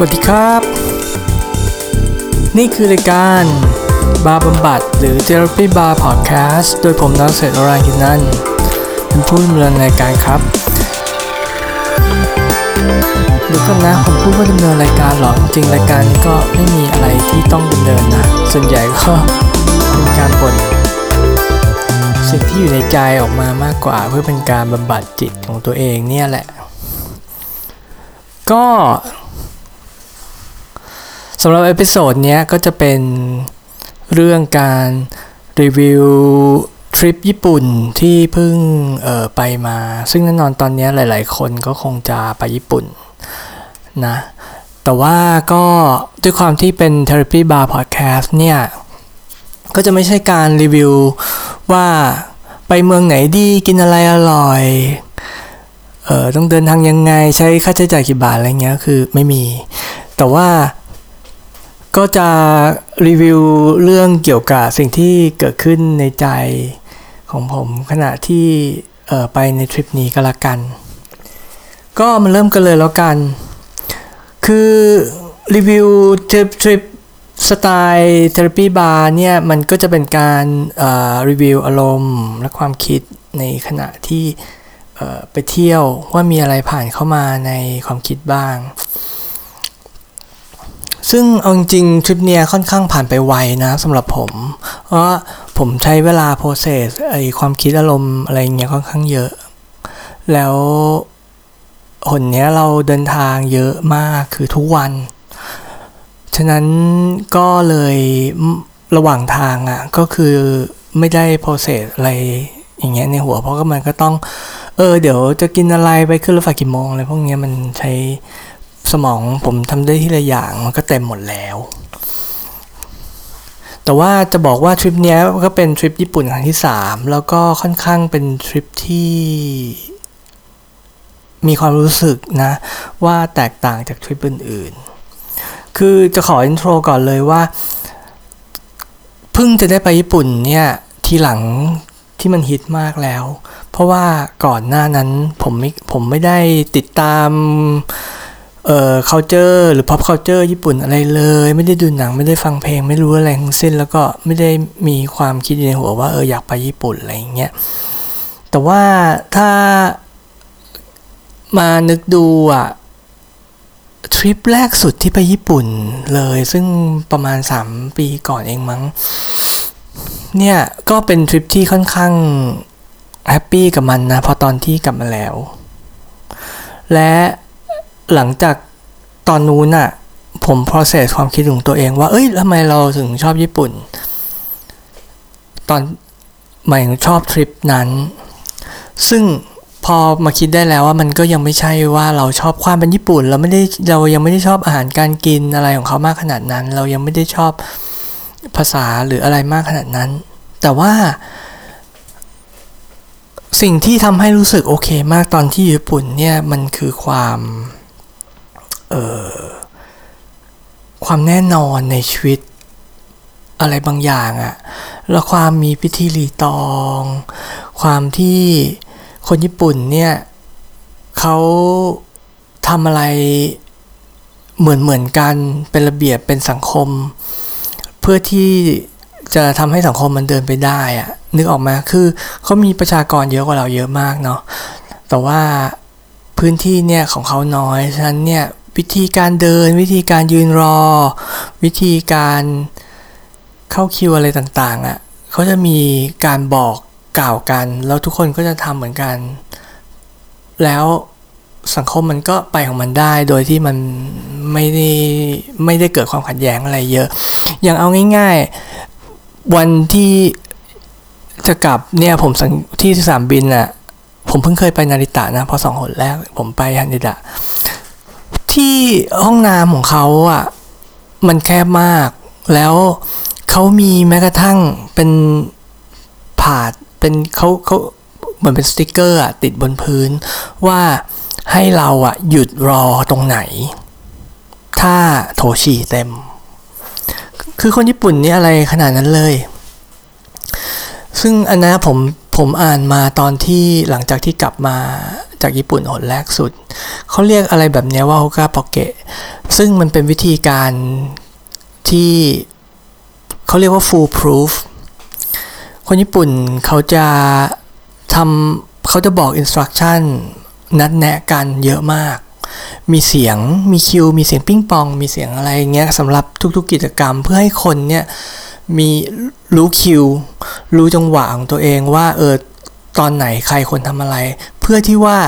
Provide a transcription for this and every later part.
สวัสดีครับ นี่คือรายการบาร์บำบัดหรือ Therapy Bar Podcast โดยผมนักเศรษฐรากินนั่นเป็นผู้ดำเนินรายการครับดี๋ยวก่อนนะผมพูดว่าดำเนินรายการหรอจริงรายการนี้ก็ไม่มีอะไรที่ต้องดำเนินนะ ส่วนใหญ่ก็เป็นการบ่นสิ่งที่อยู่ในใจออกมามากกว่าเพื่อเป็นการบำบัดจิตของตัวเองเนี่ยแหละ ก็ สำหรับ episode นี้ก็จะเป็นเรื่องการรีวิวทริปญี่ปุ่นที่เพิ่งออไปมา ซึ่งแน่นอนตอนนี้หลาย ๆ คนก็คงจะไปญี่ปุ่นนะ แต่ว่าก็ด้วยความที่เป็น Therapy Bar Podcast เนี่ย ก็จะไม่ใช่การรีวิวว่าไปเมืองไหนดีกินอะไรอร่อย เออต้องเดินทางยังไงใช้ค่าใช้จ่ายกี่บาทอะไรเงี้ยคือไม่มี แต่ว่า ก็จะรีวิวเรื่องเกี่ยวกับสิ่งที่เกิดขึ้นในใจของผมขณะที่ไปในทริปนี้ก็แล้วกัน ก็มาเริ่มกันเลยแล้วกัน คือรีวิวทริปทริปสไตล์เทอราปีบาร์เนี่ยมันก็จะเป็นการรีวิวอารมณ์ และความคิดในขณะที่ไปเที่ยวว่ามีอะไรผ่านเข้ามาในความคิดบ้าง ซึ่งเอาจริงทริปเนี้ยค่อนข้างผ่านไปไวนะสำหรับผม เพราะผมใช้เวลาโปรเซสไอความคิดอารมณ์อะไรเงี้ยค่อนข้างเยอะ แล้วหนเนี้ยเราเดินทางเยอะมากคือทุกวัน ฉะนั้นก็เลยระหว่างทางอะ่ะก็คือไม่ได้โปรเซสอะไรอย่างเงี้ยในหัว เพราะก็มันก็ต้อง เออ เดี๋ยวจะกินอะไรไปขึ้นรถไฟกี่โมงอะไรพวกเนี้ยมันใช้ สมองผมทำได้ที่ละอย่างมันก็เต็มหมดแล้ว แต่ว่าจะบอกว่าทริปนี้ก็เป็นทริปญี่ปุ่นครั้งที่ 3 แล้วก็ค่อนข้างเป็นทริปที่มีความรู้สึกนะ ว่าแตกต่างจากทริปอื่นๆ คือจะขออินโทรก่อนเลยว่าเพิ่งจะได้ไปญี่ปุ่นเนี่ยทีหลังที่มันฮิตมากแล้ว เพราะว่าก่อนหน้านั้นผมไม่ผมไม่ได้ติดตาม เอ่อ culture หรือ pop culture ญี่ปุ่นอะไรเลย ไม่ได้ดูหนังไม่ได้ฟังเพลง ไม่รู้อะไรทั้งสิ้น แล้วก็ไม่ได้มีความคิดในหัวว่าเอออยากไปญี่ปุ่นอะไรอย่างเงี้ยแต่ว่าถ้ามานึกดูอะทริปแรกสุดที่ไปญี่ปุ่นเลย ซึ่งประมาณ 3 ปีก่อนเองมั้ง เนี่ย ก็เป็นทริปที่ค่อนข้างแฮปปี้กับมันนะ พอตอนที่กลับมาแล้ว และ หลังจากตอนนู้นอะผม process ความคิดของตัวเองว่า เอ้ยทำไมเราถึงชอบญี่ปุ่น ตอนหมายถึงชอบทริปนั้น ซึ่งพอมาคิดได้แล้วว่ามันก็ยังไม่ใช่ว่าเราชอบความเป็นญี่ปุ่น เราไม่ได้เรายังไม่ได้ชอบอาหารการกินอะไรของเขามากขนาดนั้น เรายังไม่ได้ชอบภาษาหรืออะไรมากขนาดนั้น แต่ว่า สิ่งที่ทำให้รู้สึกโอเคมากตอนที่ญี่ปุ่นเนี่ยมันคือความ ความแน่นอนในชีวิตอะไรบางอย่างอะแล้วความมีพิธีรีตอง ความที่คนญี่ปุ่นเนี่ยเขาทำอะไรเหมือนเหมือนกันเป็นระเบียบเป็นสังคม เพื่อที่จะทำให้สังคมมันเดินไปได้อะนึกออกมาคือเขามีประชากรเยอะกว่าเราเยอะมากเนาะแต่ว่าพื้นที่เนี่ยของเขาน้อย ฉะนั้นเนี่ย วิธีการเดิน วิธีการยืนรอ วิธีการเข้าคิวอะไรต่างๆอะ่ะเขาจะมีการบอกกล่าวกัน แล้วทุกคนก็จะทำเหมือนกัน แล้วสังคมมันก็ไปของมันได้โดยที่มันไม่ได้ไม่ได้เกิดความขัดแย้งอะไรเยอะ อย่างเอาง่าย ๆ วันที่จะกลับเนี่ยผมที่สนามบินอะ่ะผมเพิ่งเคยไปนาริตะนะพอสองหนแรกผมไปนาริตะ ที่ห้องน้ำของเขาอะมันแคบมาก แล้วเขามีแม้กระทั่งเป็นผาดเป็นเขาเขาเหมือนเป็นสติกเกอร์อะติดบนพื้น ว่าให้เราอะหยุดรอตรงไหน ถ้าโถฉี่เต็ม คือคนญี่ปุ่นนี่อะไรขนาดนั้นเลย ซึ่งอันนะผมผมอ่านมาตอนที่หลังจากที่กลับมา จากญี่ปุ่นหนแรกสุด เขาเรียกอะไรแบบนี้ว่าโฮกาปอกเกะซึ่งมันเป็นวิธีการที่เขาเรียกว่า full proof คนญี่ปุ่นเขาจะทำเขาจะบอก instruction นัดแนะกันเยอะมาก มีเสียง มีคิว มีเสียงปิ้งปอง มีเสียงอะไรเงี้ยสำหรับทุกๆกิจกรรมเพื่อให้คนเนี่ยมีรู้คิว รู้จังหวะของตัวเองว่าเออ ตอนไหนใครควรทำอะไร เพื่อที่ว่า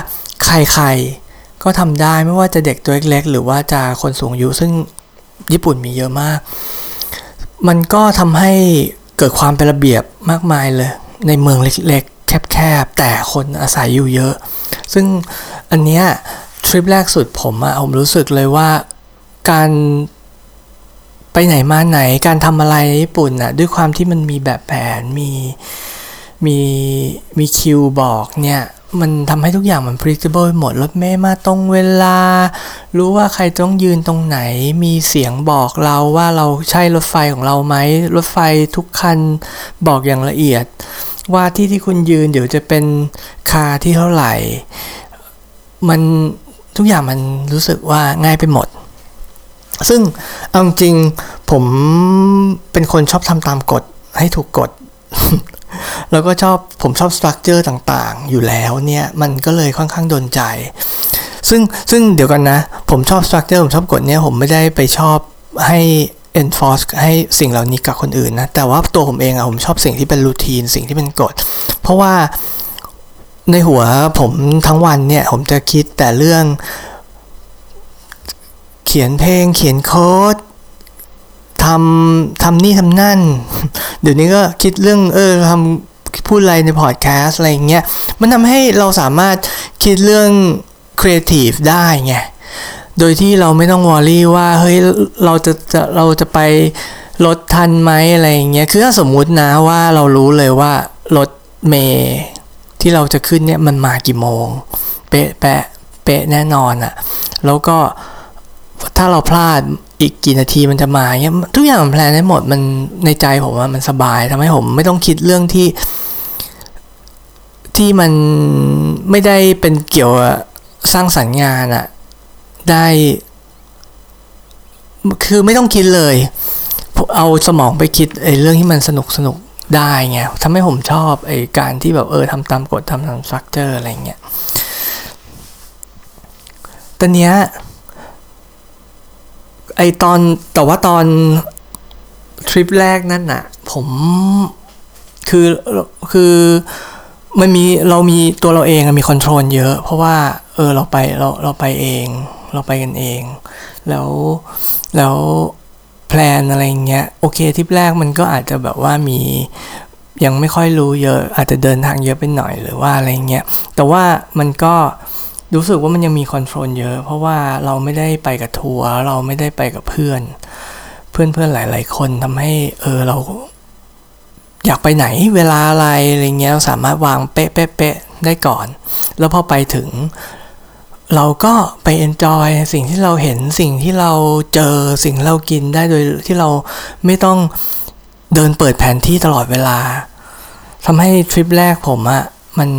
ใครๆก็ทำได้ไม่ว่าจะเด็กตัวเล็กๆหรือว่าจะคนสูงอายุซึ่งญี่ปุ่นมีเยอะมาก มันก็ทำให้เกิดความเป็นระเบียบมากมายเลย ในเมืองเล็กๆ แคบๆ แต่คนอาศัยอยู่เยอะ ซึ่งอันเนี้ยทริปแรกสุดผมอะผมรู้สึกเลยว่าการไปไหนมาไหนการทำอะไรญี่ปุ่นน่ะด้วยความที่มันมีแบบแผนมี มีมีคิวบอกเนี่ยมันทำให้ทุกอย่างมัน predictable หมดรถเมย์มาตรงเวลา รู้ว่าใครต้องยืนตรงไหน มีเสียงบอกเราว่าเราใช่รถไฟของเราไหม รถไฟทุกคันบอกอย่างละเอียด ว่าที่ที่คุณยืนเดี๋ยวจะเป็น car ที่เท่าไหร่ มันทุกอย่างมันรู้สึกว่าง่ายไปหมด ซึ่งเอาจริงผมเป็นคนชอบทำตามกฎให้ถูกกฎ แล้วก็ชอบผมชอบ structure ต่างๆ อยู่แล้วเนี่ยมันก็เลยค่อนข้างโดนใจ ซึ่งซึ่งเดี๋ยวกันนะ ผมชอบ structure ผมชอบกฎเนี่ยผมไม่ได้ไปชอบให้ enforce ให้สิ่งเหล่านี้กับคนอื่นนะ แต่ว่าตัวผมเองอะผมชอบสิ่งที่เป็น routine สิ่งที่เป็นกฎ เพราะว่าในหัวผมทั้งวันเนี่ย ผมจะคิดแต่เรื่อง เขียนเพลงเขียนโค้ด ทำทำนี่ทำนั่น เดี๋ยวนี้ก็คิดเรื่องเออทำพูดอะไรในพอดแคสต์อะไรเงี้ย มันทำให้เราสามารถคิดเรื่องครีเอทีฟได้ไง โดยที่เราไม่ต้องวอรี่ว่าเฮ้ยเราจะจะเราจะไปรถทันไหมอะไรเงี้ย คือถ้าสมมุตินะว่าเรารู้เลยว่ารถเมย์ที่เราจะขึ้นเนี่ยมันมากี่โมง เป๊ะแปะเป๊ะแน่นอนอะ่ะ แล้วก็ถ้าเราพลาด อีกกี่นาทีมันจะมาเงี้ยทุกอย่างมันแพลนได้หมดมันในใจผมว่ามันสบายทำให้ผมไม่ต้องคิดเรื่องที่ ที่มันไม่ได้เป็นเกี่ยวสร้างสรรค์งานอะได้ คือไม่ต้องคิดเลย เอาสมองไปคิดไอ้เรื่องที่มันสนุกสนุกได้ไงทำให้ผมชอบไอ้การที่แบบเออทำตามกฎทำตามสตรัคเจอร์อะไรเงี้ยตอนเนี้ย ไอตอนแต่ว่าตอนทริปแรกนั่นน่ะ ผมคือคือมันมีเรามีตัวเราเองมี control เยอะ เพราะว่า เออเราไปเราเราไปเอง เราไปกันเอง แล้วแล้ว plan อะไรเงี้ยโอเคทริปแรกมันก็อาจจะแบบว่ามียังไม่ค่อยรู้เยอะ อาจจะเดินทางเยอะไปหน่อยหรือว่าอะไรเงี้ยแต่ว่ามันก็ รู้สึกว่ามันยังมี control เยอะ เพราะว่าเราไม่ได้ไปกับทัวร์เราไม่ได้ไปกับเพื่อน เพื่อนเพื่อนหลาย ๆ คนทำให้เออเรา อยากไปไหนเวลาอะไรอะไรเงี้ยเราสามารถวางเป๊ะเป๊ะเป๊ะได้ก่อน แล้วพอไปถึง เราก็ไปเอนจอยสิ่งที่เราเห็นสิ่งที่เราเจอสิ่งเรากินได้โดยที่เราไม่ต้องเดินเปิดแผนที่ตลอดเวลาทำให้ทริปแรกผมอะมัน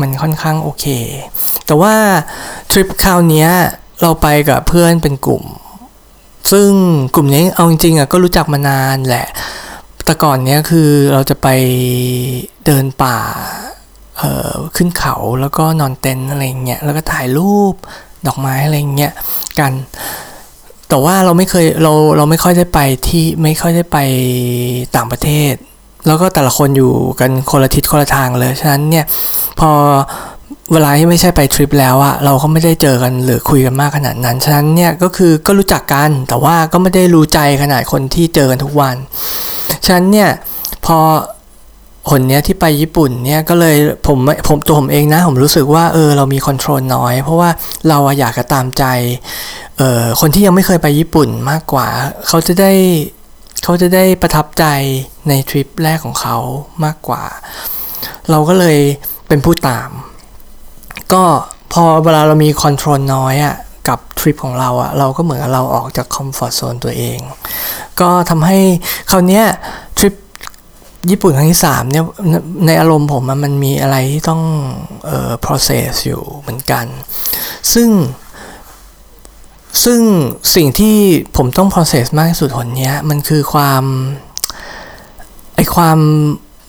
มันค่อนข้างโอเค แต่ว่าทริปคราวนี้เราไปกับเพื่อนเป็นกลุ่ม ซึ่งกลุ่มนี้เอาจริงๆอะก็รู้จักมานานแหละ แต่ก่อนเนี้ยคือเราจะไปเดินป่าเอ่อขึ้นเขาแล้วก็นอนเต็นท์อะไรเงี้ยแล้วก็ถ่ายรูปดอกไม้อะไรเงี้ยกัน แต่ว่าเราไม่เคยเราเราไม่ค่อยได้ไปที่ไม่ค่อยได้ไปต่างประเทศ แล้วก็แต่ละคนอยู่กันคนละทิศคนละทางเลย ฉะนั้นเนี่ยพอเวลาที่ไม่ใช่ไปทริปแล้วอะเราก็ไม่ได้เจอกันหรือคุยกันมากขนาดนั้น ฉะนั้นเนี่ยก็คือก็รู้จักกัน แต่ว่าก็ไม่ได้รู้ใจขนาดคนที่เจอกันทุกวัน ฉะนั้นเนี่ยพอคนเนี้ยที่ไปญี่ปุ่นเนี่ยก็เลยผมผมตัวผมเองนะ ผมรู้สึกว่าเออเรามีคอนโทรลน้อย เพราะว่าเราอยากจะตามใจเออคนที่ยังไม่เคยไปญี่ปุ่นมากกว่า เขาจะได้ เขาจะได้ประทับใจในทริปแรกของเขามากกว่า เราก็เลยเป็นผู้ตาม ก็พอเวลาเรามี control น้อยอะกับทริปของเราอะ่ะเราก็เหมือนเราออกจาก comfort zone ตัวเอง ก็ทำให้คราวนี้ทริปญี่ปุ่นครั้งที่สามเนี่ยในอารมณ์ผมมันมีอะไรที่ต้องเอ่อ process อยู่เหมือนกัน ซึ่ง ซึ่งสิ่งที่ผมต้อง process มากที่สุดหนเนี้ย มันคือความไอความ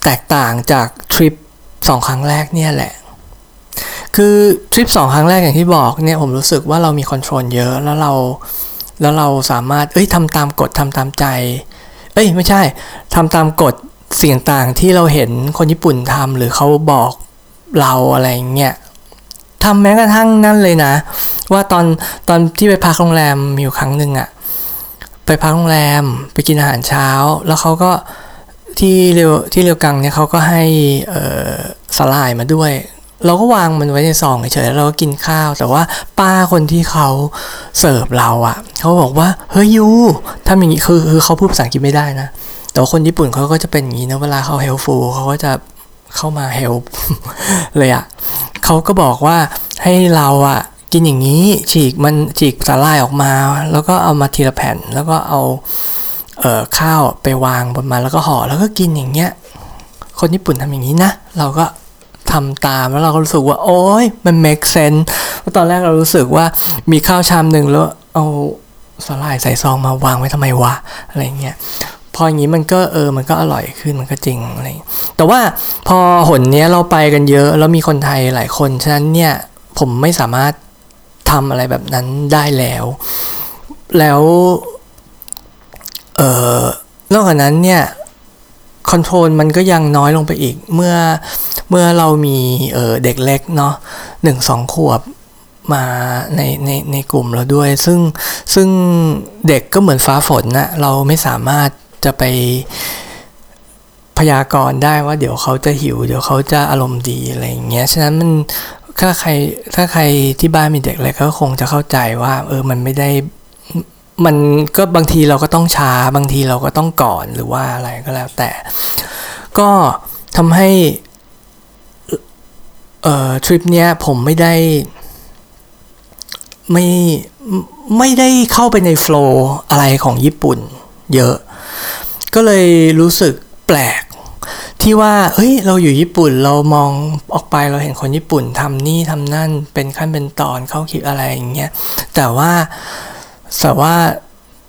แตกต่างจากทริปสองครั้งแรกเนี่ยแหละ คือทริปสองครั้งแรกอย่างที่บอกเนี่ยผมรู้สึกว่าเรามีคอนโทรลเยอะแล้วเราแล้วเราสามารถ เอ้ยทำตามกฎทำตามใจ เอ้ยไม่ใช่ทำตามกฎสิ่งต่างที่เราเห็นคนญี่ปุ่นทำหรือเขาบอกเราอะไรเงี้ย ทำแม้กระทั่งนั่นเลยนะ ว่าตอนตอนที่ไปพักโรงแรมมีอยู่ครั้งหนึ่งอะไปพักโรงแรมไปกินอาหารเช้า แล้วเขาก็ที่เรียวที่เรียวกังเนี่ยเขาก็ให้สลายมาด้วย เราก็วางมันไว้ในซองเฉยๆแล้วเราก็กินข้าว แต่ว่าป้าคนที่เขาเสิร์ฟเราอะ่ะเขาบอกว่าเฮ้ยยูทำอย่างนี้คือคือเขาพูดภาษาอังกฤษไม่ได้นะแต่คนญี่ปุ่นเขาก็จะเป็นอย่างนี้นะเวลาเขาเฮลฟูเขาก็จะ เข้ามาเฮลเลยอะ่ะเขาก็บอกว่าให้เราอะ่ะกินอย่างนี้ฉีกมันฉีกสาลายออกมา แล้วก็เอามาทีละแผ่น แล้วก็เอาเอ่อข้าวไปวางบนมาแล้วก็ห่อแล้วก็กินอย่างเงี้ย คนญี่ปุ่นทำอย่างนี้นะ เราก็ทำตามแล้วเราก็รู้สึกว่า โอ้ยมัน make sense เพราะตอนแรกเรารู้สึกว่ามีข้าวชามหนึ่งแล้วเอาสาหร่ายใส่ซองมาวางไว้ทำไมวะอะไรเงี้ย พออย่างนี้มันก็เออมันก็อร่อยขึ้นมันก็จริงอะไรแต่ว่าพอหนเนี้ยเราไปกันเยอะ แล้วมีคนไทยหลายคน ฉะนั้นเนี่ยผมไม่สามารถทำอะไรแบบนั้นได้แล้ว แล้วเออนอกจากนั้นเนี่ยคอนโทรลมันก็ยังน้อยลงไปอีก เมื่อเมื่อเรามีเออเด็กเล็กเนาะหนึ่งสองขวบมาในในในกลุ่มเราด้วย ซึ่งซึ่งเด็กก็เหมือนฟ้าฝนนะเราไม่สามารถ จะไปพยากรณ์ได้ว่าเดี๋ยวเขาจะหิว เดี๋ยวเขาจะอารมณ์ดีอะไรอย่างเงี้ยฉะนั้นมันถ้าใครถ้าใครที่บ้านมีเด็กเล็กก็คงจะเข้าใจว่า เออมันไม่ได้มันก็บางทีเราก็ต้องช้าบางทีเราก็ต้องก่อนหรือว่าอะไรก็แล้วแต่ ก็ทำให้เอ่อทริปเนี้ยผมไม่ได้ ไม่ไม่ได้เข้าไปในโฟล์อะไรของญี่ปุ่น เยอะ ก็เลยรู้สึกแปลกที่ว่า เฮ้ย เราอยู่ญี่ปุ่น เรามองออกไปเราเห็นคนญี่ปุ่นทำนี่ทำนั่น เป็นขั้นเป็นตอนเข้าคิดอะไรอย่างเงี้ย แต่ว่าแต่ว่า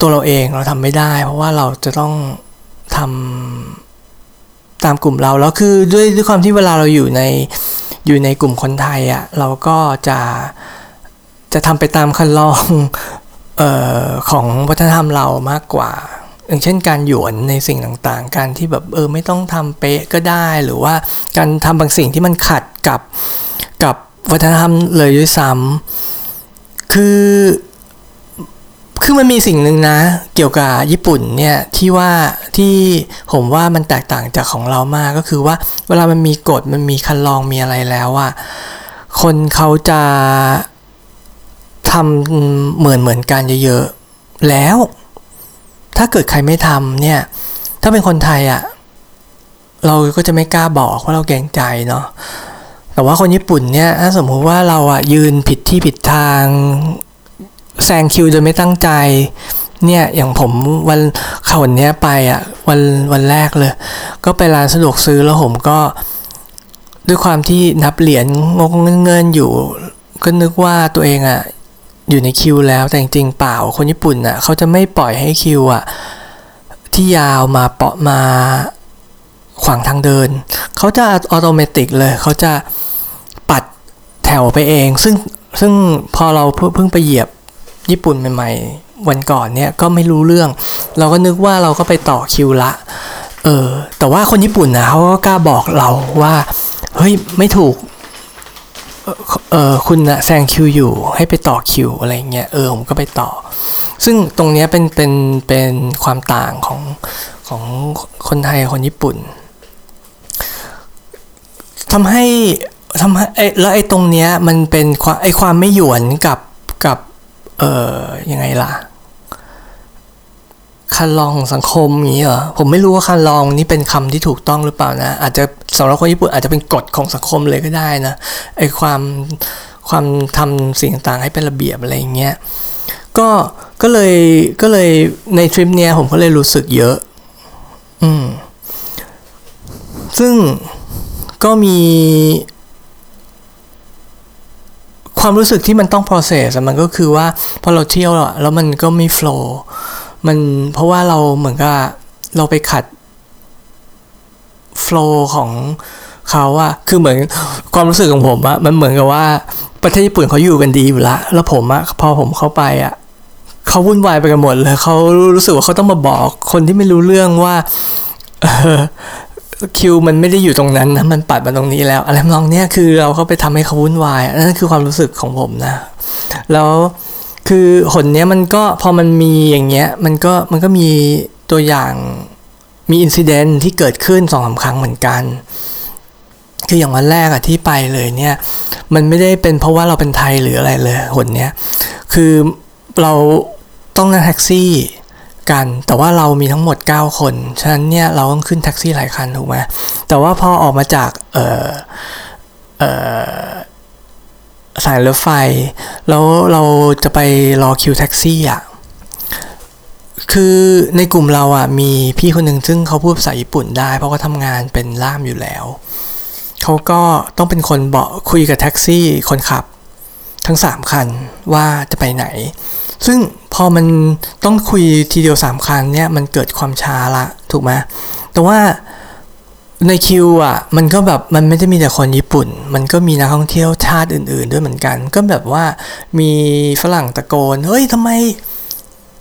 ตัวเราเองเราทำไม่ได้ เพราะว่าเราจะต้องทำตามกลุ่มเรา แล้วคือด้วยด้วยความที่เวลาเราอยู่ในอยู่ในกลุ่มคนไทยอะ่ะ เราก็จะจะทำไปตามคันลองออของวัฒนธรรมเรามากกว่า อย่างเช่นการหยวนในสิ่งต่างๆ การที่แบบเออไม่ต้องทำเป๊ะก็ได้ หรือว่าการทำบางสิ่งที่มันขัดกับกับวัฒนธรรมเลยด้วยซ้ำคือคือมันมีสิ่งหนึ่งนะ เกี่ยวกับญี่ปุ่นเนี่ยที่ว่าที่ผมว่ามันแตกต่างจากของเรามากก็คือว่าเวลามันมีกฎมันมีคันลองมีอะไรแล้วอะคนเขาจะทำเหมือนเหมือนกันเยอะๆแล้ว ถ้าเกิดใครไม่ทำเนี่ย ถ้าเป็นคนไทยอะเราก็จะไม่กล้าบอกว่าเราเกรงใจเนาะแต่ว่าคนญี่ปุ่นเนี่ยถ้าสมมติว่าเราอะยืนผิดที่ผิดทางแซงคิวโดยไม่ตั้งใจ เนี่ยอย่างผมวันข่าวเนี้ยไปอะวันวันแรกเลย ก็ไปร้านสะดวกซื้อแล้วผมก็ด้วยความที่นับเหรียญงงเงินอยู่ ก็นึกว่าตัวเองอะ อยู่ในคิวแล้วแต่จริงๆเปล่าคนญี่ปุ่นอะเขาจะไม่ปล่อยให้คิวอะที่ยาวมาเปาะมาขวางทางเดิน เขาจะอัตโนมัติเลย เขาจะปัดแถวไปเอง ซึ่งซึ่งพอเราเพิ่งไปเหยียบญี่ปุ่นใหม่ๆ วันก่อนเนี่ยก็ไม่รู้เรื่อง เราก็นึกว่าเราก็ไปต่อคิวละ เออ แต่ว่าคนญี่ปุ่นนะเขาก็กล้าบอกเราว่า เฮ้ย ไม่ถูก เออคุณนะแซงคิวอยู่ให้ไปต่อคิวอะไรเงี้ยเออผมก็ไปต่อ ซึ่งตรงเนี้ยเป็นเป็นเป็นความต่างของของคนไทยคนญี่ปุ่นทำให้ทำให้แล้วไอ้ตรงเนี้ยมันเป็นความไอ้ความไม่หยวนกับกับเออยังไงล่ะ คันลองของสังคมอย่างนี้เหรอผมไม่รู้ว่าคันลองนี่เป็นคำที่ถูกต้องหรือเปล่านะ อาจจะสำหรับคนญี่ปุ่นอาจจะเป็นกฎของสังคมเลยก็ได้นะไอความความทำสิ่งต่างๆให้เป็นระเบียบอะไรอย่างเงี้ยก็ก็เลยก็เลยในทริปเนี้ยผมก็เลยรู้สึกเยอะ อืม ซึ่งก็มีความรู้สึกที่มันต้อง process มันก็คือว่าพอเราเที่ยวอะแล้วมันก็ไม่ flow มันเพราะว่าเราเหมือนกับเราไปขัด flow ของเขาอะคือเหมือนความรู้สึกของผมอะมันเหมือนกับว่าประเทศญี่ปุ่นเขาอยู่กันดีอยู่ละแล้วผมอะพอผมเข้าไปอะเขาวุ่นวายไปกันหมดเลยเขารู้สึกว่าเขาต้องมาบอกคนที่ไม่รู้เรื่องว่าคิวมันไม่ได้อยู่ตรงนั้นนะมันปัดมาตรงนี้แล้ว อะไรทำนองเนี้ยคือเราก็ไปทำให้เขาวุ่นวายนั่นคือความรู้สึกของผมนะ แล้ว คือหนเนี้ยมันก็พอมันมีอย่างเงี้ยมันก็มันก็มีตัวอย่างมีอินซิเดนที่เกิดขึ้นสองสาครั้งเหมือนกัน คืออย่างวันแรกอะที่ไปเลยเนี่ย มันไม่ได้เป็นเพราะว่าเราเป็นไทยหรืออะไรเลยหนเนี้ยคือเราต้องนั่งแท็กซี่กัน แต่ว่าเรามีทั้งหมด 9 คน ฉะนั้นเนี่ยเราต้องขึ้นแท็กซี่หลายคันถูกไหมแต่ว่าพอออกมาจากเออเออ สายรถไฟ แล้วเราจะไปรอคิวแท็กซี่อะ คือในกลุ่มเราอะมีพี่คนหนึ่งซึ่งเขาพูดภาษาญี่ปุ่นได้ เพราะเขาทำงานเป็นล่ามอยู่แล้ว เขาก็ต้องเป็นคนบอกคุยกับแท็กซี่คนขับ ทั้ง 3 คันว่าจะไปไหน ซึ่งพอมันต้องคุยทีเดียว 3 คันเนี่ยมันเกิดความช้าละถูกไหมแต่ว่า ในคิวอะมันก็แบบมันไม่ได้มีแต่คนญี่ปุ่น มันก็มีนักท่องเที่ยวชาติอื่น ๆ ด้วยเหมือนกัน ก็แบบว่ามีฝรั่งตะโกนเฮ้ยทำไม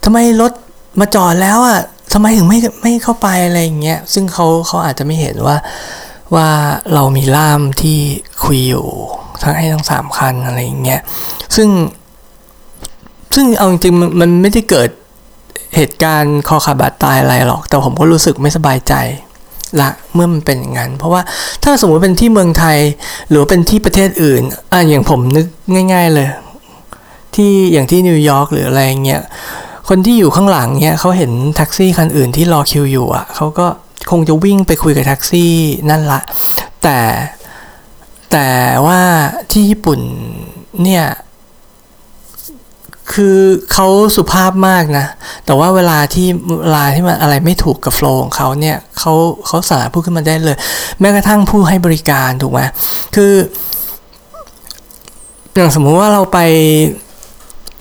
ทำไมรถมาจอดแล้วอะทำไมถึงไม่ไม่เข้าไปอะไรอย่างเงี้ยซึ่งเขาเขาอาจจะไม่เห็นว่าว่าเรามีล่ามที่คุยอยู่ทั้งให้ทั้งสามคันอะไรอย่างเงี้ยซึ่ง ซึ่งเอาจริงๆมันไม่ได้เกิดเหตุการณ์คอขาดบาดตายอะไรหรอก แต่ผมก็รู้สึกไม่สบายใจ ละเมื่อมันเป็นอย่างนั้น เพราะว่าถ้าสมมติเป็นที่เมืองไทย หรือเป็นที่ประเทศอื่นอะอย่างผมนึกง่าย ๆเลย ที่อย่างที่นิวยอร์กหรืออะไรเงี้ยคนที่อยู่ข้างหลังเนี่ยเขาเห็นแท็กซี่คันอื่นที่รอคิวอยู่อะเขาก็คงจะวิ่งไปคุยกับแท็กซี่นั่นละ แต่แต่ว่าที่ญี่ปุ่นเนี่ย คือเขาสุภาพมากนะ แต่ว่าเวลาที่เวลาที่มันอะไรไม่ถูกกับโฟล์ของเขาเนี่ยเขาเขาสามารถพูดขึ้นมาได้เลย แม้กระทั่งผู้ให้บริการถูกไหมคือ อย่างสมมุติว่าเราไป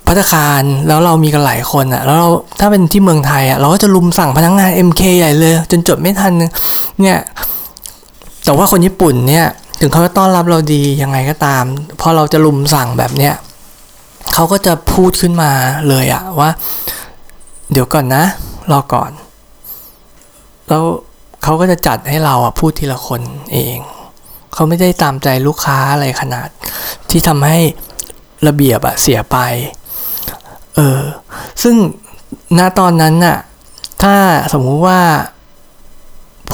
พัตคารแล้วเรามีกันหลายคนอะ่ะ แล้วเราถ้าเป็นที่เมืองไทยอะ่ะ เราก็จะลุมสั่งพนักงงาน MK ใหญ่เลย จนจดไม่ทันเนี่ย แต่ว่าคนญี่ปุ่นเนี่ย ถึงเขาจะต้อนรับเราดียังไงก็ตาม พอเราจะลุมสั่งแบบเนี้ย เขาก็จะพูดขึ้นมาเลยอะว่า เดี๋ยวก่อนนะ รอก่อน แล้วเขาก็จะจัดให้เราอะพูดทีละคนเอง เขาไม่ได้ตามใจลูกค้าอะไรขนาด ที่ทำให้ระเบียบอะเสียไป เออ ซึ่งณตอนนั้นน่ะ ถ้าสมมุติว่า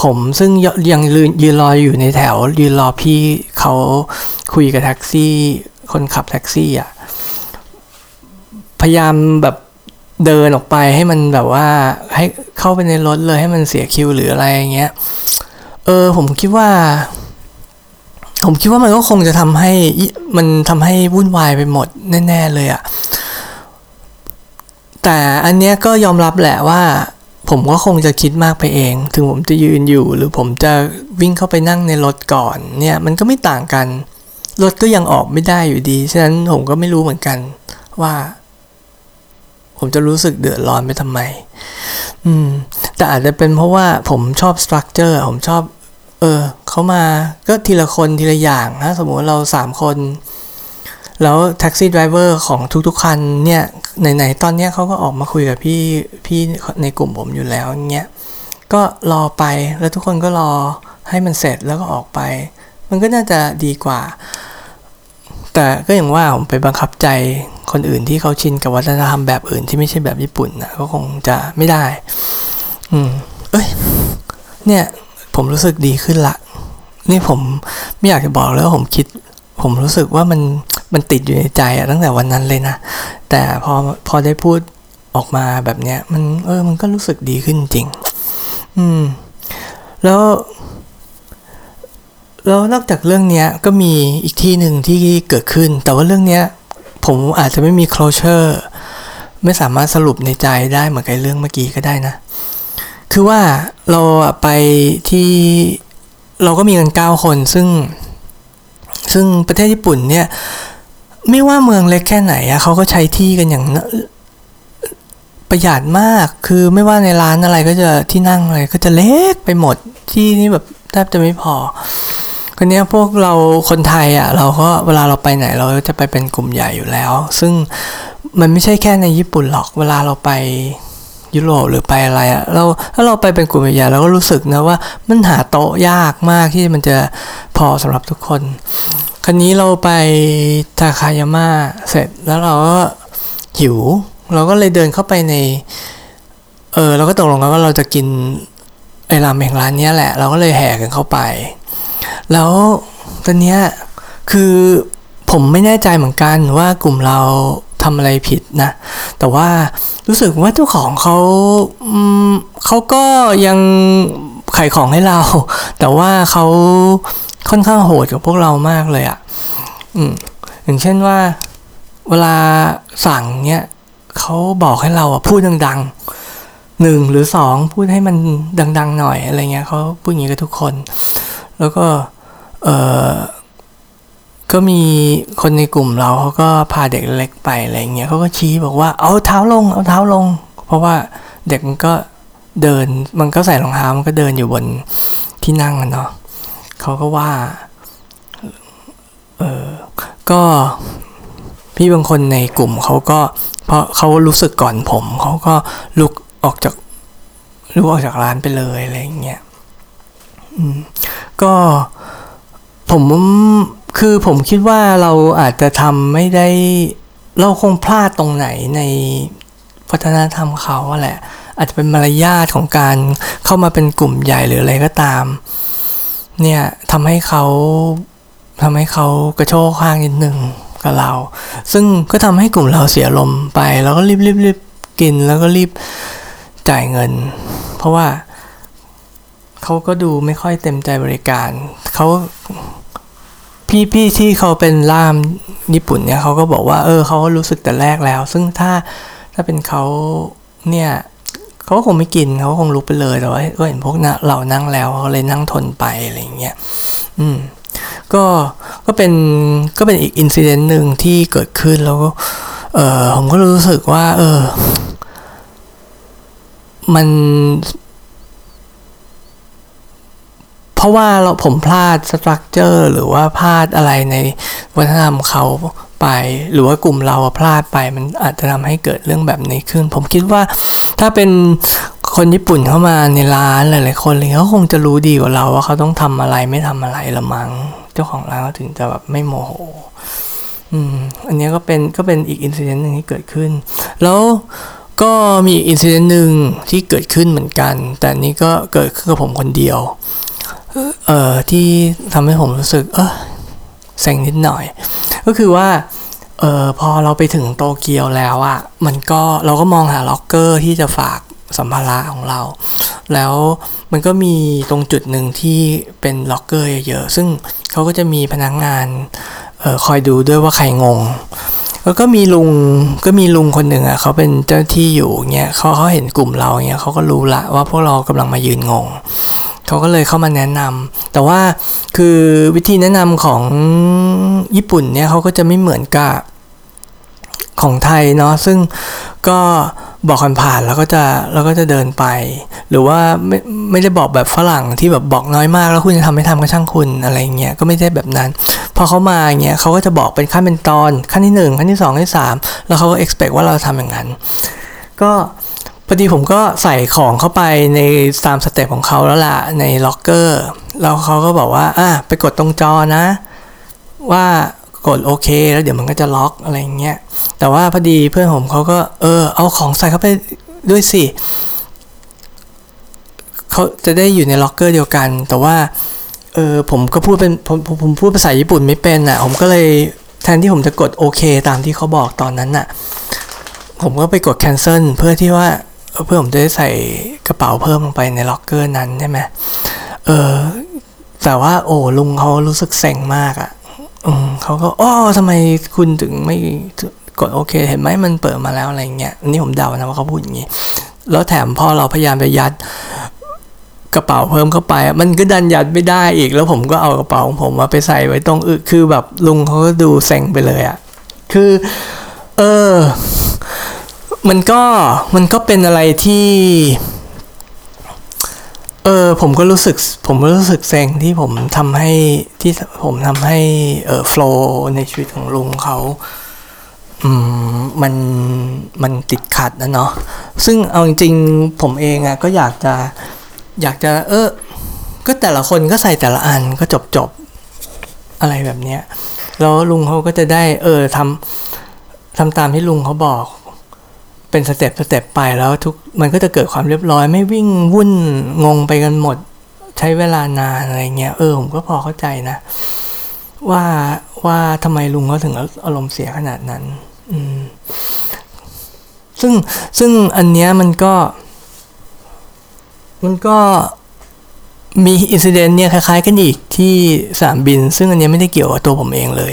ผมซึ่งยังยืนรออยู่ในแถว ยืนรอพี่เขาคุยกับแท็กซี่ คนขับแท็กซี่อะ พยายามแบบเดินออกไปให้มันแบบว่าให้เข้าไปในรถเลยให้มันเสียคิวหรืออะไรอย่างเงี้ย เออผมคิดว่า ผมคิดว่ามันก็คงจะทำให้มันทำให้วุ่นวายไปหมดแน่ ๆ เลยอะแต่อันเนี้ยก็ยอมรับแหละว่า ผมก็คงจะคิดมากไปเอง ถึงผมจะยืนอยู่ หรือผมจะวิ่งเข้าไปนั่งในรถก่อน เนี่ย มันก็ไม่ต่างกัน รถก็ยังออกไม่ได้อยู่ดี ฉะนั้นผมก็ไม่รู้เหมือนกันว่า ผมจะรู้สึกเดือดร้อนไปทำไม อืม แต่อาจจะเป็นเพราะว่าผมชอบสตรัคเจอร์ผมชอบ เออ เขามาก็ทีละคนทีละอย่างนะสมมติเราสามคน แล้วแท็กซี่ดรเวอร์ของทุกๆคันเนี่ยไหนๆตอนเนี้ยเขาก็ออกมาคุยกับพี่พี่ในกลุ่มผมอยู่แล้วเงี้ยก็รอไปแล้วทุกคนก็รอให้มันเสร็จแล้วก็ออกไป มันก็น่าจะดีกว่า แต่ก็อย่างว่าผมไปบังคับใจ คนอื่นที่เขาชินกับวัฒนธรรมแบบอื่นที่ไม่ใช่แบบญี่ปุ่นนะก็คงจะไม่ได้ อืม เอ้ย เนี่ย ผมรู้สึกดีขึ้นละ นี่ผมไม่อยากจะบอกแล้วผมคิด ผมรู้สึกว่ามันมันติดอยู่ในใจอะตั้งแต่วันนั้นเลยนะ แต่พอพอได้พูดออกมาแบบเนี้ย มัน เออ มันก็รู้สึกดีขึ้นจริง อืม แล้วแล้วนอกจากเรื่องเนี้ยก็มีอีกที่หนึ่งที่เกิดขึ้น แต่ว่าเรื่องเนี้ย ผมอาจจะไม่มี closure ไม่สามารถสรุปในใจได้เหมือนกับเรื่องเมื่อกี้ก็ได้นะ คือว่าเราไปที่เราก็มีกันเก้าคนซึ่ง ซึ่งประเทศญี่ปุ่นเนี่ย ไม่ว่าเมืองเล็กแค่ไหนอะเขาก็ใช้ที่กันอย่างประหยัดมาก คือไม่ว่าในร้านอะไรก็จะที่นั่งอะไรก็จะเล็กไปหมดที่นี่แบบแทบจะไม่พอ คนนี้พวกเราคนไทยอะเราก็เวลาเราไปไหนเราจะไปเป็นกลุ่มใหญ่อยู่แล้ว ซึ่งมันไม่ใช่แค่ในญี่ปุ่นหรอกเวลาเราไปยุโรปหรือไปอะไรอะเราถ้าเราไปเป็นกลุ่มใหญ่เราก็รู้สึกนะว่ามันหาโต๊ะยากมากที่มันจะพอสำหรับทุกคน คราวนี้เราไปทาคายาม่าเสร็จแล้วเราก็หิว เราก็เลยเดินเข้าไปใน เออเราก็ตกลงกันว่าเราจะกินไอรามเมงร้านนี้แหละ เราก็เลยแห่กันเข้าไป แล้วตอนเนี้ยคือผมไม่แน่ใจเหมือนกันว่ากลุ่มเราทำอะไรผิดนะ แต่ว่ารู้สึกว่าเจ้าของเขาเขาก็ยังขายของให้เรา แต่ว่าเขาค่อนข้างโหดกับพวกเรามากเลยอะ่ะอืมอย่างเช่นว่า เวลาสั่งเนี้ยเขาบอกให้เราอะพูดดังๆหนึ่งหรือสองพูดให้มันดัง ๆ หน่อยอะไรเงี้ยเขาพูดอย่างนี้กับทุกคน แล้วก็ เออก็มีคนในกลุ่มเราเขาก็พาเด็กเล็กไปอะไรเงี้ยเขาก็ชี้บอกว่าเอาเท้าลงเอาเท้าลง เพราะว่าเด็กมันก็เดินมันก็ใส่รองเท้ามันก็เดินอยู่บนที่นั่งกันเนาะเขาก็ว่าเออก็พี่บางคนในกลุ่มเขาก็เพราะเขารู้สึกก่อนผมเขาก็ลุกออกจากลุกออกจากร้านไปเลยอะไรเงี้ยอืมก็ ผมคือผมคิดว่าเราอาจจะทำไม่ได้ เราคงพลาดตรงไหนในวัฒนธรรมเขาแหละ อาจจะเป็นมารยาทของการเข้ามาเป็นกลุ่มใหญ่หรืออะไรก็ตาม เนี่ยทำให้เขาทำให้เขากระโชกข้างนิดหนึ่งกับเรา ซึ่งก็ทำให้กลุ่มเราเสียลมไป แล้วก็รีบรีบรีบกินแล้วก็รีบจ่ายเงิน เพราะว่า เขาก็ดูไม่ค่อยเต็มใจบริการเขาพี่พี่ที่เขาเป็นล่ามญี่ปุ่นเนี่ยเขาก็บอกว่า เออเขาก็รู้สึกแต่แรกแล้ว ซึ่งถ้าถ้าเป็นเขาเนี่ยเขาคงไม่กินเขาคงลุกไปเลยแต่ว่าก็เห็นพวกนะเรานั่งแล้วเขาเลยนั่งทนไปอะไรเงี้ยอืมก็ก็เป็นก็เป็นอีกอินซิเดนต์หนึ่งที่เกิดขึ้นแล้วก็เออผมก็รู้สึกว่า เออ มัน เพราะว่าเราผมพลาดสตรัคเจอร์หรือว่าพลาดอะไรในวัฒนธรรมเขาไป หรือว่ากลุ่มเราพลาดไปมันอาจจะทำให้เกิดเรื่องแบบนี้ขึ้น ผมคิดว่าถ้าเป็นคนญี่ปุ่นเข้ามาในร้านหลายๆคนเลยเขาคงจะรู้ดีกว่าเราว่าเขาต้องทำอะไรไม่ทำอะไรละมัง้งเจ้าของร้านเขาถึงจะแบบไม่โมโหอืมอันนี้ก็เป็นก็เป็นอีก incident หนึ่งที่เกิดขึ้น แล้วก็มีอีก incident หนึ่งที่เกิดขึ้นเหมือนกัน แต่นี้ก็เกิดขึ้นกับผมคนเดียว เอ่อที่ทำให้ผมรู้สึก เออเซ็งนิดหน่อย ก็คือว่าเออพอเราไปถึงโตเกียวแล้วอะ่ะมันก็เราก็มองหาล็อกเกอร์ที่จะฝากสัมภาระของเรา แล้วมันก็มีตรงจุดหนึ่งที่เป็นล็อกเกอร์เยอะๆซึ่งเขาก็จะมีพนักงงานออคอยดูด้วยว่าใครงง แล้วก็มีลุงก็มีลุงคนหนึ่งอะเขาเป็นเจ้าที่อยู่เงี้ยเขาเขาเห็นกลุ่มเราเงี้ยเขาก็รู้ละว่าพวกเรากำลังมายืนงง เขาก็เลยเข้ามาแนะนำแต่ว่าคือวิธีแนะนำของญี่ปุ่นเนี่ยเขาก็จะไม่เหมือนกับของไทยเนาะซึ่งก็บอกคนผ่านแล้วก็จะแล้วก็จะเดินไป หรือว่าไม่ไม่ได้บอกแบบฝรั่งที่แบบบอกน้อยมากแล้วคุณจะทำไม่ทำก็ช่างคุณอะไรเงี้ยก็ไม่ได้แบบนั้น พอเขามาเงี้ยเขาก็จะบอกเป็นขั้นเป็นตอนขั้นที่ 1 ขั้นที่ 2 ขั้นที่ 3 แล้วเขาก็ expect ว่าเราทำอย่างนั้น ก็ พอดีผมก็ใส่ของเข้าไปในตามสเต็ปของเขาแล้วล่ะในล็อกเกอร์แล้วเขาก็บอกว่าอะไปกดตรงจอนะ ว่ากดโอเค แล้วเดี๋ยวมันก็จะล็อกอะไรเงี้ยแต่ว่าพอดีเพื่อนผมเขาก็เออเอาของใส่เข้าไปด้วยสิเขาจะได้อยู่ในล็อกเกอร์เดียวกัน แต่ว่าเออผมก็พูดเป็นผมผมพูดภาษาญี่ปุ่นไม่เป็นอะผมก็เลยแทนที่ผมจะกดโอเค ตามที่เขาบอกตอนนั้นอะ ผมก็ไปกด cancel เพื่อที่ว่า เพื่อผมจะได้ใส่กระเป๋าเพิ่มลงไปในล็อกเกอร์นั้นใช่ไหมเออแต่ว่าโอ้ลุงเขารู้สึกเซ็งมากอะ่ะเขาก็อ๋อทำไมคุณถึงไม่กดโอเค เห็นไหมมันเปิดมาแล้วอะไรเงี้ยนี่ผมเดานะว่าเขาพูดอย่างนี้ แล้วแถมพอเราพยายามไปยัดกระเป๋าเพิ่มเข้าไป มันก็ดันยัดไม่ได้อีก แล้วผมก็เอากระเป๋าของผมมาไปใส่ไว้ตรงอึคือแบบลุงเขาก็ดูเซ็งไปเลยอะ คือ เออ มันก็มันก็เป็นอะไรที่ เออผมก็รู้สึก ผมก็รู้สึกเซ็งที่ผมทำให้ที่ผมทำให้เออโฟล์ในชีวิตของลุงเขาอืมมันมันติดขัดนะเนาะซึ่งเอาจริงๆผมเองอะก็อยากจะอยากจะเออ ก็แต่ละคนก็ใส่แต่ละอันก็จบจบอะไรแบบเนี้ยแล้วลุงเขาก็จะได้ เออททำตามที่ลุงเขาบอก เป็นสเต็ปสเต็ปไปแล้วทุกมันก็จะเกิดความเรียบร้อยไม่วิ่งวุ่นงงไปกันหมด ใช้เวลานานอะไรเงี้ยเออผมก็พอเข้าใจนะ ว่าว่าทำไมลุงเขาถึงอารมณ์เสียขนาดนั้น อืม ซึ่งซึ่งอันเนี้ยมันก็ มันก็มี incident เนี่ยคล้ายๆกันอีกที่สามบิน ซึ่งอันเนี้ยไม่ได้เกี่ยวกับตัวผมเองเลย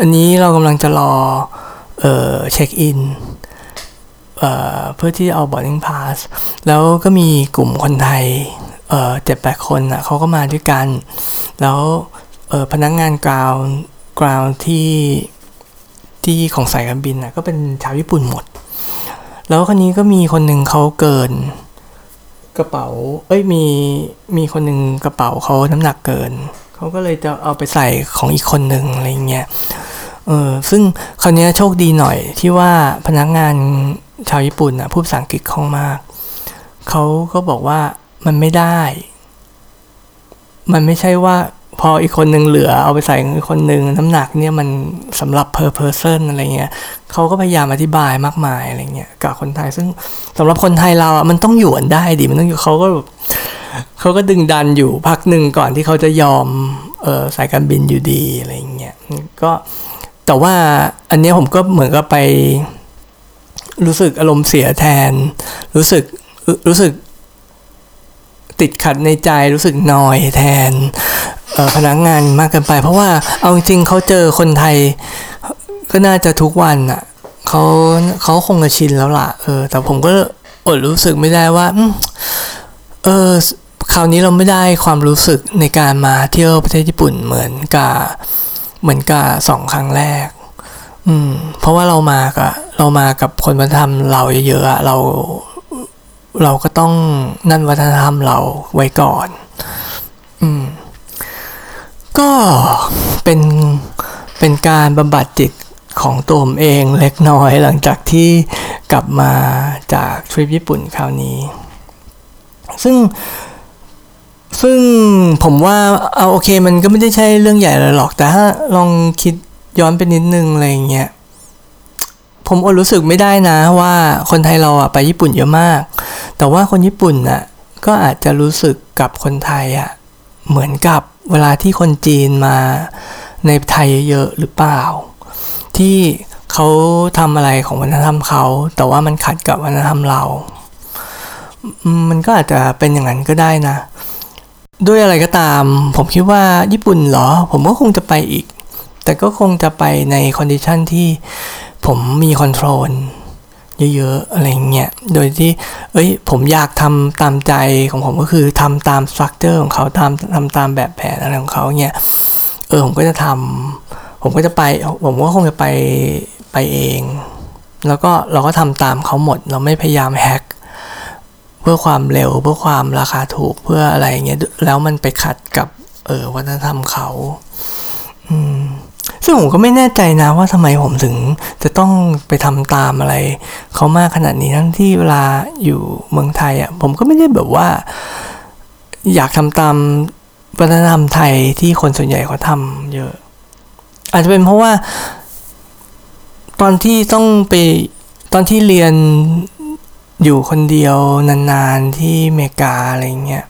อันนี้เรากำลังจะรอ เอ่อเช็คอิน เพื่อที่เอา boarding pass แล้วก็มีกลุ่มคนไทยเจ็ดแปดคนอะเขาก็มาด้วยกัน แล้วพนักงานกราวกราวที่ที่ของสายการบินอะก็เป็นชาวญี่ปุ่นหมด แล้วคนนี้ก็มีคนหนึ่งเขาเกินกระเป๋า เอ้ยมีมีคนหนึ่งกระเป๋าเขาน้ำหนักเกิน เขาก็เลยจะเอาไปใส่ของอีกคนหนึ่งอะไรเงี้ย เออซึ่งคราวนี้โชคดีหน่อยที่ว่าพนักงาน ชาวญี่ปุ่นอะพูดภาษาอังกฤษคล่องมาก เขาก็บอกว่ามันไม่ได้ มันไม่ใช่ว่าพออีกคนหนึ่งเหลือเอาไปใส่อีกคนหนึ่งน้ำหนักเนี่ยมันสำหรับ per person อะไรเงี้ยเขาก็พยายามอธิบายมากมายอะไรเงี้ยกับคนไทย ซึ่งสำหรับคนไทยเราอะมันต้องอยู่กันได้ดิมันต้องอยู่เขาก็เขาก็ดึงดันอยู่พักหนึ่งก่อนที่เขาจะยอมเออสายการบินอยู่ดีอะไรเงี้ยก็แต่ว่าอันนี้ผมก็เหมือนกับไป รู้สึกอารมณ์เสียแทน รู้สึกรู้สึกติดขัดในใจรู้สึกนอยแทนพนักงานมากเกินไป เพราะว่าเอาจริงเขาเจอคนไทย ก็น่าจะทุกวันอะเขาเขาคงจะชินแล้วล่ะเออ แต่ผมก็อดรู้สึกไม่ได้ว่าเออคราวนี้เราไม่ได้ความรู้สึกในการมาเที่ยวประเทศญี่ปุ่นเหมือนกับเหมือนกับสองครั้งแรก อืม เพราะว่าเรามากับเรามากับคนวัฒนธรรมเราเยอะๆเราเราก็ต้องนั่นวัฒนธรรมเราไว้ก่อน อืม ก็เป็นเป็นการบำบัดจิตของตัวผมเองเล็กน้อยหลังจากที่กลับมาจากทริปญี่ปุ่นคราวนี้ ซึ่งซึ่งผมว่าเอาโอเคมันก็ไม่ได้ใช่เรื่องใหญ่เลยหรอก แต่ถ้าลองคิด ย้อนไปนิดนึงอะไรเงี้ยผมอดรู้สึกไม่ได้นะว่าคนไทยเราอะไปญี่ปุ่นเยอะมาก แต่ว่าคนญี่ปุ่นอะก็อาจจะรู้สึกกับคนไทยอะเหมือนกับเวลาที่คนจีนมาในไทยเยอะหรือเปล่า ที่เขาทำอะไรของวัฒนธรรมเขา แต่ว่ามันขัดกับวัฒนธรรมเรา มันก็อาจจะเป็นอย่างนั้นก็ได้นะ ด้วยอะไรก็ตาม ผมคิดว่าญี่ปุ่นเหรอ ผมก็คงจะไปอีก แต่ก็คงจะไปใน condition ที่ผมมี controlเยอะๆ อะไรเงี้ย โดยที่ เอ้ย ผมอยากทำตามใจของผมก็คือทำตามสตรัคเจอร์ของเขาทำทำตามแบบแผนอะไรของเขาเงี้ย เออ ผมก็จะทำผมก็จะไป ผมก็คงจะไปไปเอง แล้วก็เราก็ทำตามเขาหมด เราไม่พยายามแฮกเพื่อความเร็ว เพื่อความราคาถูก เพื่ออะไรเงี้ย แล้วมันไปขัดกับ เออวัฒนธรรมเขา อืม ซึ่งผมก็ไม่แน่ใจนะว่าทำไมผมถึงจะต้องไปทำตามอะไรเขามากขนาดนี้ทั้งที่เวลาอยู่เมืองไทยอะผมก็ไม่ได้แบบว่า อยากทำตามวัฒนธรรมไทยที่คนส่วนใหญ่เขาทำเยอะ อาจจะเป็นเพราะว่า ตอนที่ต้องไปตอนที่เรียนอยู่คนเดียวนานๆที่อเมริกาอะไรเงี้ย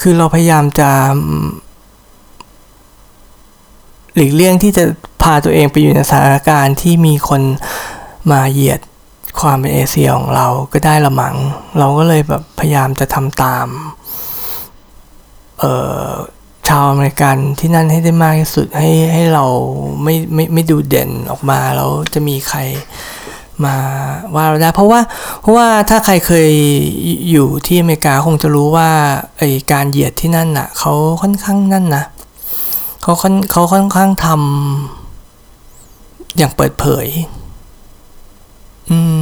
คือเราพยายามจะ หลีกเลี่ยงที่จะพาตัวเองไปอยู่ในสถานการณ์ที่มีคนมาเหยียดความเป็นเอเชียของเราก็ได้ละมัง เราก็เลยแบบพยายามจะทำตาม เอ่อชาวอเมริกันที่นั่นให้ได้มากที่สุดให้ให้เราไม่ไม่ไม่ดูเด่นออกมาแล้วจะมีใครมาว่าเราได้เพราะว่าเพราะว่าถ้าใครเคยอยู่ที่อเมริกาคงจะรู้ว่าไอการเหยียดที่นั่นน่ะเขาค่อนข้างนั่นนะ เขาค่อนเขาค่อนข้างทำอย่างเปิดเผย อืม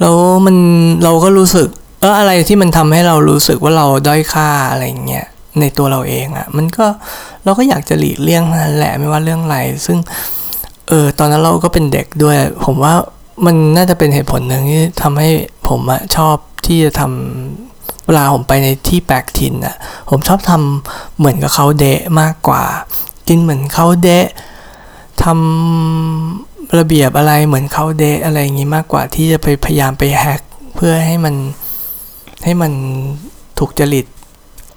แล้วมันเราก็รู้สึก เอออะไรที่มันทำให้เรารู้สึกว่าเราด้อยค่าอะไรเงี้ยในตัวเราเองอะ่ะ มันก็เราก็อยากจะหลีกเลี่ยงนั่นแหละไม่ว่าเรื่องอะไร ซึ่ง เออตอนนั้นเราก็เป็นเด็กด้วย ผมว่ามันน่าจะเป็นเหตุผลหนึ่งที่ทำให้ผมอะชอบที่จะทำเวลาผมไปในที่แปลกถิ่นอะผมชอบทำเหมือนกับเขาเดะมากกว่า กินเหมือนเขาเดะทำระเบียบอะไรเหมือนเขาเดะอะไรอย่างงี้มากกว่าที่จะไปพยายามไปแฮกเพื่อให้มันให้มันถูกจริต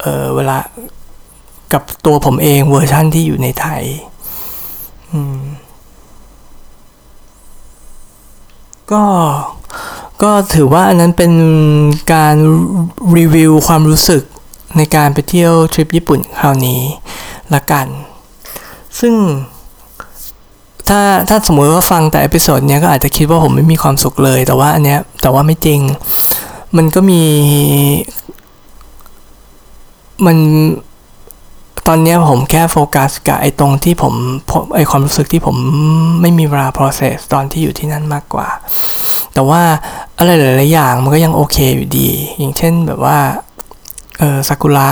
เออเวลากับตัวผมเองเวอร์ชั่นที่อยู่ในไทย อืม ก็ ก็ถือว่าอันนั้นเป็นการรีวิวความรู้สึกในการไปเที่ยวทริปญี่ปุ่นคราวนี้ละกัน ซึ่งถ้าถ้าสมมติว่าฟังแต่ episode เนี้ยก็อาจจะคิดว่าผมไม่มีความสุขเลย แต่ว่าอันเนี้ยแต่ว่าไม่จริง มันก็มี มันตอนนี้ผมแค่โฟกัสกับไอ้ตรงที่ผมไอ้ความรู้สึกที่ผมไม่มีเวลา process ตอนที่อยู่ที่นั่นมากกว่า แต่ว่าอะไรหลายๆอย่างมันก็ยังโอเคอยู่ดี อย่างเช่นแบบว่าเออซากุระ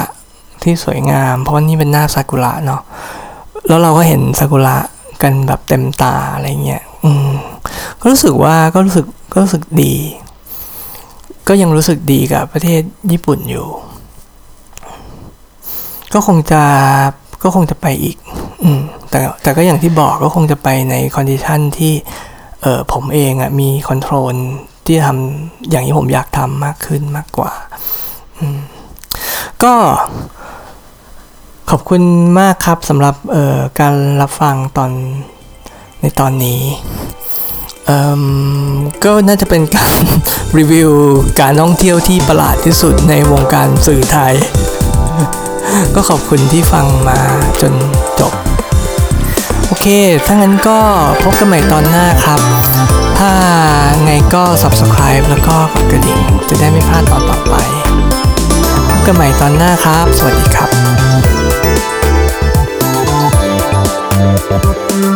ที่สวยงาม เพราะว่านี่เป็นหน้าซากุระเนาะ แล้วเราก็เห็นซากุระกันแบบเต็มตาอะไรเงี้ย อืม ก็รู้สึกว่าก็รู้สึกก็รู้สึกดี ก็ยังรู้สึกดีกับประเทศญี่ปุ่นอยู่ ก็คงจะก็คงจะไปอีก อืม แต่แต่ก็อย่างที่บอกก็คงจะไปใน condition ที่ เออผมเองอะมี control ที่ทำอย่างที่ผมอยากทำมากขึ้นมากกว่า อืม ก็ ขอบคุณมากครับสำหรับออการรับฟังตอนในตอนนี้ก็น่าจะเป็นการ รีวิวการท่องเที่ยวที่ประหลาดที่สุดในวงการสื่อไทย ก็ขอบคุณที่ฟังมาจนจบ โอเค ถ้างั้นก็พบกันใหม่ตอนหน้าครับ ถ้าไงก็ subscribe แล้วก็กดกระดิ่ง จะได้ไม่พลาดตอนต่อไป พบกันใหม่ตอนหน้าครับ สวัสดีครับ Oh, oh, oh,